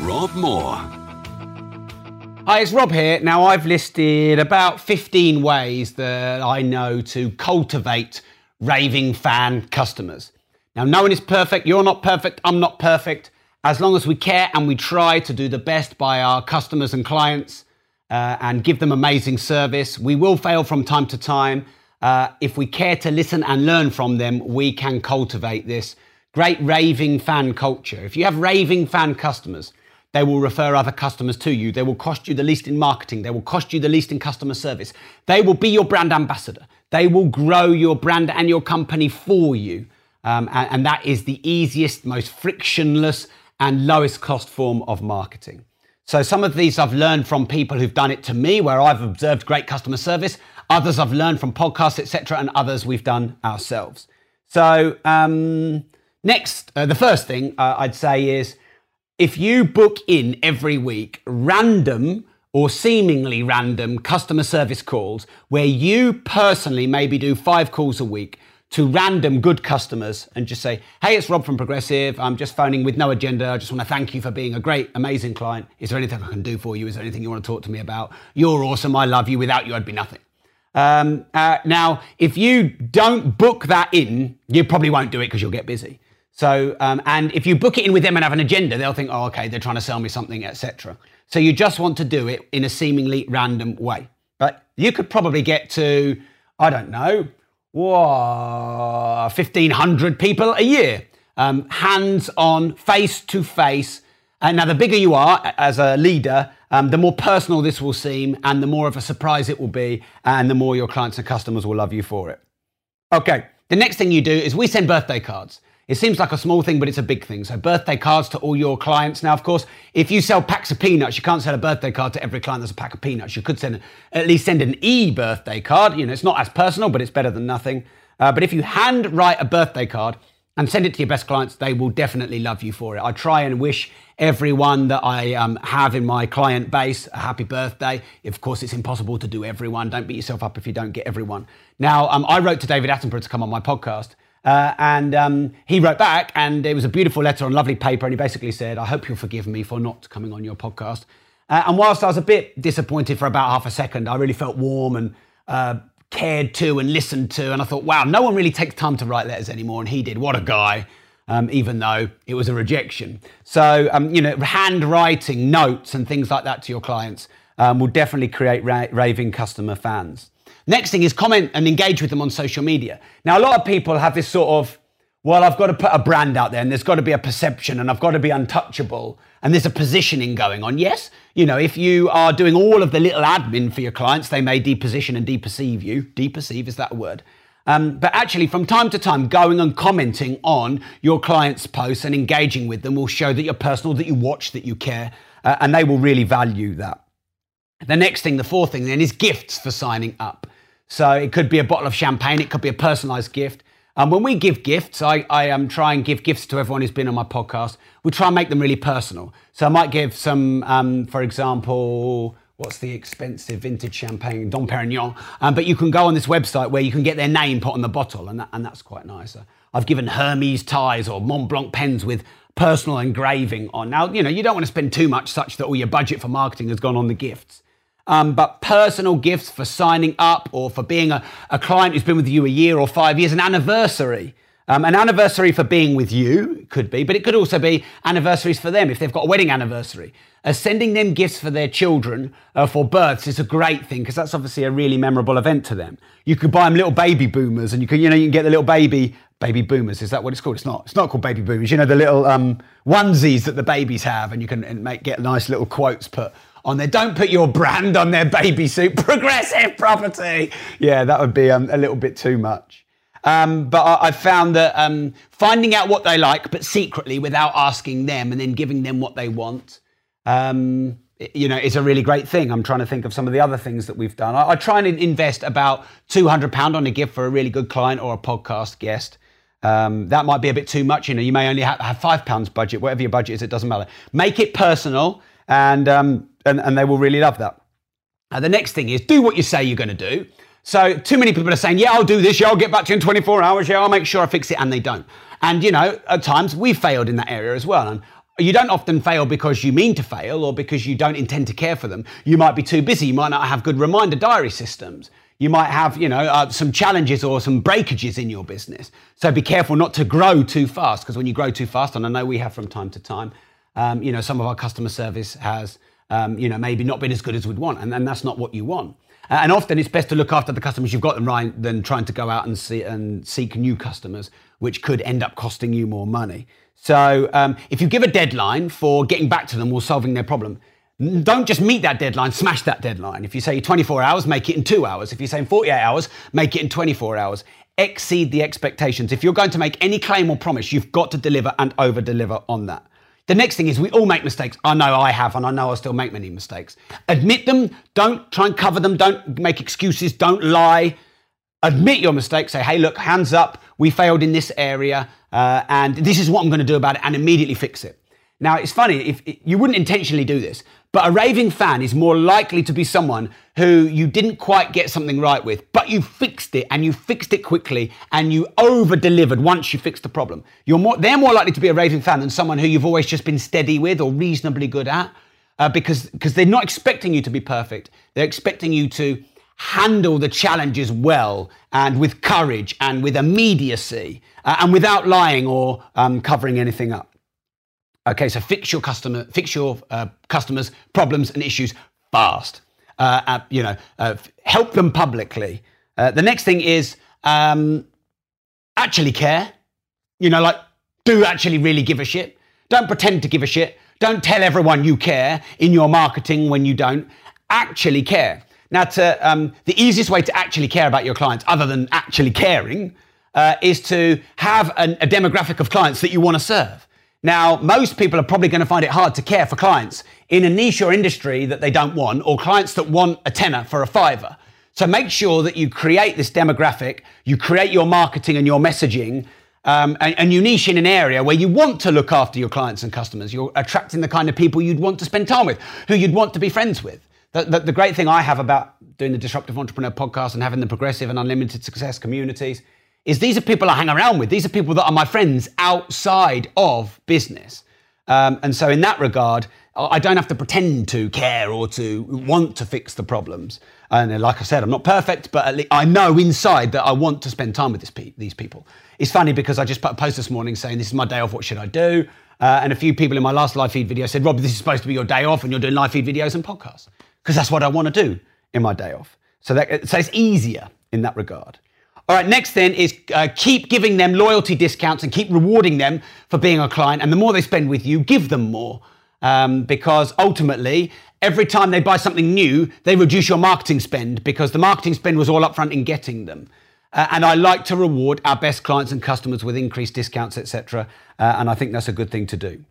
Rob Moore. Hi, it's Rob here. Now, I've listed about 15 ways that I know to cultivate raving fan customers. Now, no one is perfect. You're not perfect. I'm not perfect. As long as we care and we try to do the best by our customers and clients uh, and give them amazing service, we will fail from time to time. Uh, if we care to listen and learn from them, we can cultivate this great raving fan culture. If you have raving fan customers, they will refer other customers to you. They will cost you the least in marketing. They will cost you the least in customer service. They will be your brand ambassador. They will grow your brand and your company for you. Um, and, and that is the easiest, most frictionless, and lowest cost form of marketing. So some of these I've learned from people who've done it to me, where I've observed great customer service. Others I've learned from podcasts, etc., and others we've done ourselves. So um, next, uh, the first thing uh, I'd say is if you book in every week random or seemingly random customer service calls where you personally maybe do five calls a week to random good customers and just say, Hey, it's Rob from Progressive. I'm just phoning with no agenda. I just want to thank you for being a great, amazing client. Is there anything I can do for you? Is there anything you want to talk to me about? You're awesome. I love you. Without you, I'd be nothing. Um, uh, now, if you don't book that in, you probably won't do it because you'll get busy. So, um, and if you book it in with them and have an agenda, they'll think, oh, okay, they're trying to sell me something, etc. So you just want to do it in a seemingly random way. But you could probably get to, I don't know, whoa, 1,500 people a year, um, hands on, face to face. And now, the bigger you are as a leader, um, the more personal this will seem, and the more of a surprise it will be, and the more your clients and customers will love you for it. Okay, the next thing you do is we send birthday cards. It seems like a small thing, but it's a big thing. So, birthday cards to all your clients. Now, of course, if you sell packs of peanuts, you can't sell a birthday card to every client that's a pack of peanuts. You could send at least send an e birthday card. You know, it's not as personal, but it's better than nothing. Uh, but if you hand write a birthday card and send it to your best clients, they will definitely love you for it. I try and wish everyone that I um, have in my client base a happy birthday. Of course, it's impossible to do everyone. Don't beat yourself up if you don't get everyone. Now, um, I wrote to David Attenborough to come on my podcast. Uh, and um, he wrote back, and it was a beautiful letter on lovely paper. And he basically said, I hope you'll forgive me for not coming on your podcast. Uh, and whilst I was a bit disappointed for about half a second, I really felt warm and uh, cared to and listened to. And I thought, wow, no one really takes time to write letters anymore. And he did. What a guy. Um, even though it was a rejection. So, um, you know, handwriting notes and things like that to your clients um, will definitely create ra- raving customer fans. Next thing is comment and engage with them on social media. Now, a lot of people have this sort of, well, I've got to put a brand out there and there's got to be a perception and I've got to be untouchable and there's a positioning going on. Yes, you know, if you are doing all of the little admin for your clients, they may deposition and deperceive you. Deperceive, is that a word? Um, but actually, from time to time, going and commenting on your clients' posts and engaging with them will show that you're personal, that you watch, that you care, uh, and they will really value that. The next thing, the fourth thing then, is gifts for signing up. So it could be a bottle of champagne, it could be a personalized gift. And um, when we give gifts, I, I um, try and give gifts to everyone who's been on my podcast. We try and make them really personal. So I might give some, um, for example, what's the expensive vintage champagne, Dom Perignon. Um, but you can go on this website where you can get their name put on the bottle, and, that, and that's quite nice. I've given Hermes ties or Mont Blanc pens with personal engraving on. Now, you know, you don't want to spend too much such that all your budget for marketing has gone on the gifts. Um, but personal gifts for signing up or for being a, a client who's been with you a year or five years, an anniversary. Um, an anniversary for being with you could be, but it could also be anniversaries for them if they've got a wedding anniversary. Uh, sending them gifts for their children uh, for births is a great thing because that's obviously a really memorable event to them. You could buy them little baby boomers, and you can, you know, you can get the little baby baby boomers. Is that what it's called? It's not. It's not called baby boomers. You know, the little um, onesies that the babies have, and you can make get nice little quotes put on there. Don't put your brand on their baby suit. Progressive property. Yeah, that would be um, a little bit too much. Um, but I, I found that um, finding out what they like, but secretly without asking them and then giving them what they want, um, you know, is a really great thing. I'm trying to think of some of the other things that we've done. I, I try and invest about £200 on a gift for a really good client or a podcast guest. Um, that might be a bit too much. You know, you may only have, have five pounds budget, whatever your budget is, it doesn't matter. Make it personal, and um, and, and they will really love that. Uh, the next thing is do what you say you're going to do. So too many people are saying, "Yeah, I'll do this. Yeah, I'll get back to you in 24 hours. Yeah, I'll make sure I fix it," and they don't. And you know, at times we've failed in that area as well. And you don't often fail because you mean to fail or because you don't intend to care for them. You might be too busy. You might not have good reminder diary systems. You might have, you know, uh, some challenges or some breakages in your business. So be careful not to grow too fast because when you grow too fast, and I know we have from time to time, um, you know, some of our customer service has, um, you know, maybe not been as good as we'd want, and, and that's not what you want. Uh, and often it's best to look after the customers you've got them right than trying to go out and, see, and seek new customers, which could end up costing you more money. So um, if you give a deadline for getting back to them or solving their problem, don't just meet that deadline, smash that deadline. If you say 24 hours, make it in two hours. If you say 48 hours, make it in 24 hours. Exceed the expectations. If you're going to make any claim or promise, you've got to deliver and over deliver on that. The next thing is we all make mistakes. I know I have, and I know I still make many mistakes. Admit them. Don't try and cover them. Don't make excuses. Don't lie. Admit your mistakes. Say, hey, look, hands up. We failed in this area, uh, and this is what I'm going to do about it, and immediately fix it. Now, it's funny, if you wouldn't intentionally do this, but a raving fan is more likely to be someone who you didn't quite get something right with, but you fixed it and you fixed it quickly and you over delivered once you fixed the problem. You're more, they're more likely to be a raving fan than someone who you've always just been steady with or reasonably good at uh, because, because they're not expecting you to be perfect. They're expecting you to handle the challenges well and with courage and with immediacy uh, and without lying or um, covering anything up. Okay, so fix your customer, fix your uh, customers' problems and issues fast. Uh, uh, you know, uh, help them publicly. Uh, the next thing is um, actually care. You know, like do actually really give a shit. Don't pretend to give a shit. Don't tell everyone you care in your marketing when you don't. Actually care. Now, to, um, the easiest way to actually care about your clients, other than actually caring, uh, is to have an, a demographic of clients that you want to serve. Now, most people are probably going to find it hard to care for clients in a niche or industry that they don't want, or clients that want a tenner for a fiver. So make sure that you create this demographic, you create your marketing and your messaging, um, and, and, you niche in an area where you want to look after your clients and customers. You're attracting the kind of people you'd want to spend time with, who you'd want to be friends with. The, the, the great thing I have about doing the Disruptive Entrepreneur podcast and having the progressive and unlimited success communities is these are people I hang around with. These are people that are my friends outside of business. Um, and so, in that regard, I don't have to pretend to care or to want to fix the problems. And like I said, I'm not perfect, but I know inside that I want to spend time with pe- these people. It's funny because I just put a post this morning saying, This is my day off, what should I do? Uh, and a few people in my last live feed video said, Rob, this is supposed to be your day off and you're doing live feed videos and podcasts. Because that's what I want to do in my day off. So, that, so it's easier in that regard. All right, next then is uh, keep giving them loyalty discounts and keep rewarding them for being a client. And the more they spend with you, give them more. Um, because ultimately, every time they buy something new, they reduce your marketing spend because the marketing spend was all upfront in getting them. Uh, and I like to reward our best clients and customers with increased discounts, etc. Uh, and I think that's a good thing to do.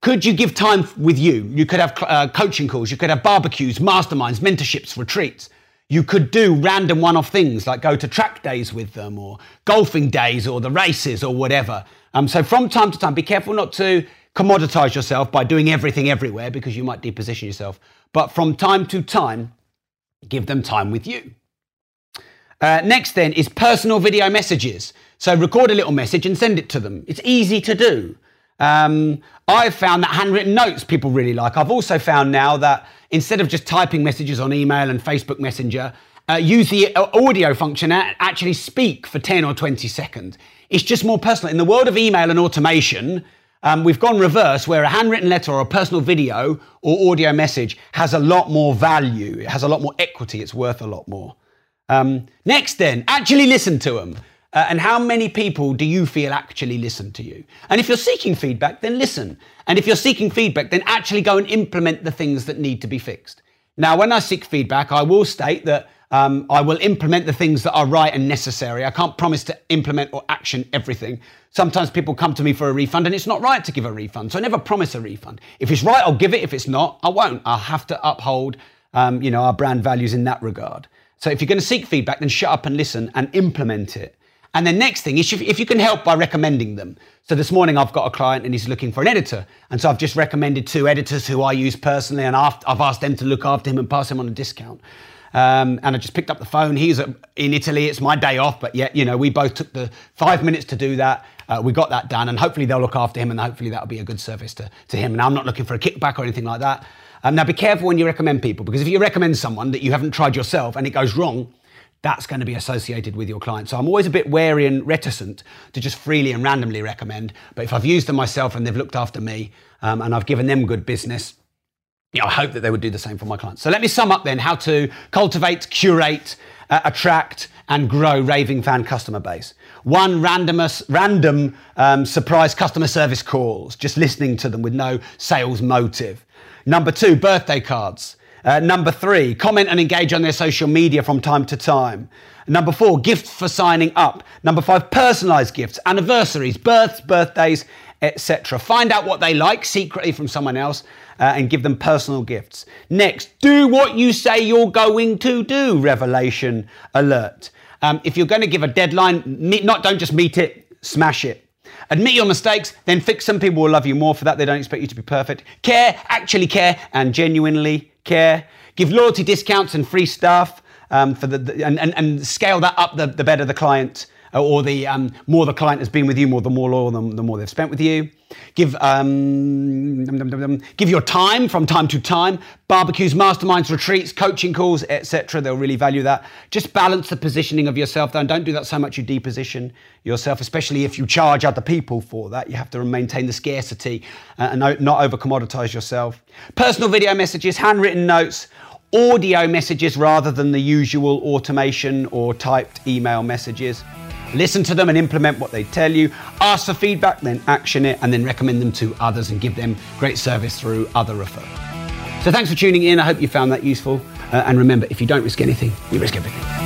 Could you give time with you? You could have uh, coaching calls, you could have barbecues, masterminds, mentorships, retreats. You could do random one off things like go to track days with them or golfing days or the races or whatever. Um, so from time to time, be careful not to commoditize yourself by doing everything everywhere because you might deposition yourself. But from time to time, give them time with you. Uh, next, then, is personal video messages. So record a little message and send it to them. It's easy to do. Um, I've found that handwritten notes people really like. I've also found now that instead of just typing messages on email and Facebook Messenger, uh, use the uh, audio function and actually speak for 10 or 20 seconds. It's just more personal. In the world of email and automation, um, we've gone reverse where a handwritten letter or a personal video or audio message has a lot more value. It has a lot more equity. It's worth a lot more. Um, next, then, actually listen to them. Uh, and how many people do you feel actually listen to you? And if you're seeking feedback, then listen. And if you're seeking feedback, then actually go and implement the things that need to be fixed. Now, when I seek feedback, I will state that um, I will implement the things that are right and necessary. I can't promise to implement or action everything. Sometimes people come to me for a refund and it's not right to give a refund. So I never promise a refund. If it's right, I'll give it. If it's not, I won't. I'll have to uphold, um, you know, our brand values in that regard. So if you're going to seek feedback, then shut up and listen and implement it. And the next thing is if you can help by recommending them. So this morning I've got a client and he's looking for an editor. And so I've just recommended two editors who I use personally and I've asked them to look after him and pass him on a discount. Um, and I just picked up the phone. He's in Italy. It's my day off, but yet, you know, we both took the five minutes to do that. Uh, we got that done, and hopefully they'll look after him, and hopefully that'll be a good service to, to him. And I'm not looking for a kickback or anything like that. Um, now, be careful when you recommend people, because if you recommend someone that you haven't tried yourself and it goes wrong, that's going to be associated with your client. So I'm always a bit wary and reticent to just freely and randomly recommend. But if I've used them myself and they've looked after me um, and I've given them good business, you know, I hope that they would do the same for my clients. So let me sum up then how to cultivate, curate, uh, attract, and grow raving fan customer base. One, randomous, random um, surprise customer service calls, just listening to them with no sales motive. Number two, birthday cards. Uh, number three, comment and engage on their social media from time to time. Number four, gifts for signing up. Number five, personalized gifts, anniversaries, births, birthdays, etc. Find out what they like secretly from someone else uh, and give them personal gifts. Next, do what you say you're going to do. Revelation alert. Um, if you're going to give a deadline, meet, not don't just meet it, smash it. Admit your mistakes, then fix them. People will love you more for that. They don't expect you to be perfect. Care, actually care, and genuinely care. Give loyalty discounts and free stuff um, for the, the and, and, and, scale that up. The, the better the client or the um, more the client has been with you, more the more loyal, the, the more they've spent with you. Give um, give your time from time to time. Barbecues, masterminds, retreats, coaching calls, etc. They'll really value that. Just balance the positioning of yourself, though, and don't do that so much you deposition yourself, especially if you charge other people for that. You have to maintain the scarcity uh, and not over commoditize yourself. Personal video messages, handwritten notes audio messages rather than the usual automation or typed email messages. Listen to them and implement what they tell you. Ask for feedback, then action it, and then recommend them to others and give them great service through other referrals. So thanks for tuning in. I hope you found that useful. Uh, and remember, if you don't risk anything, you risk everything.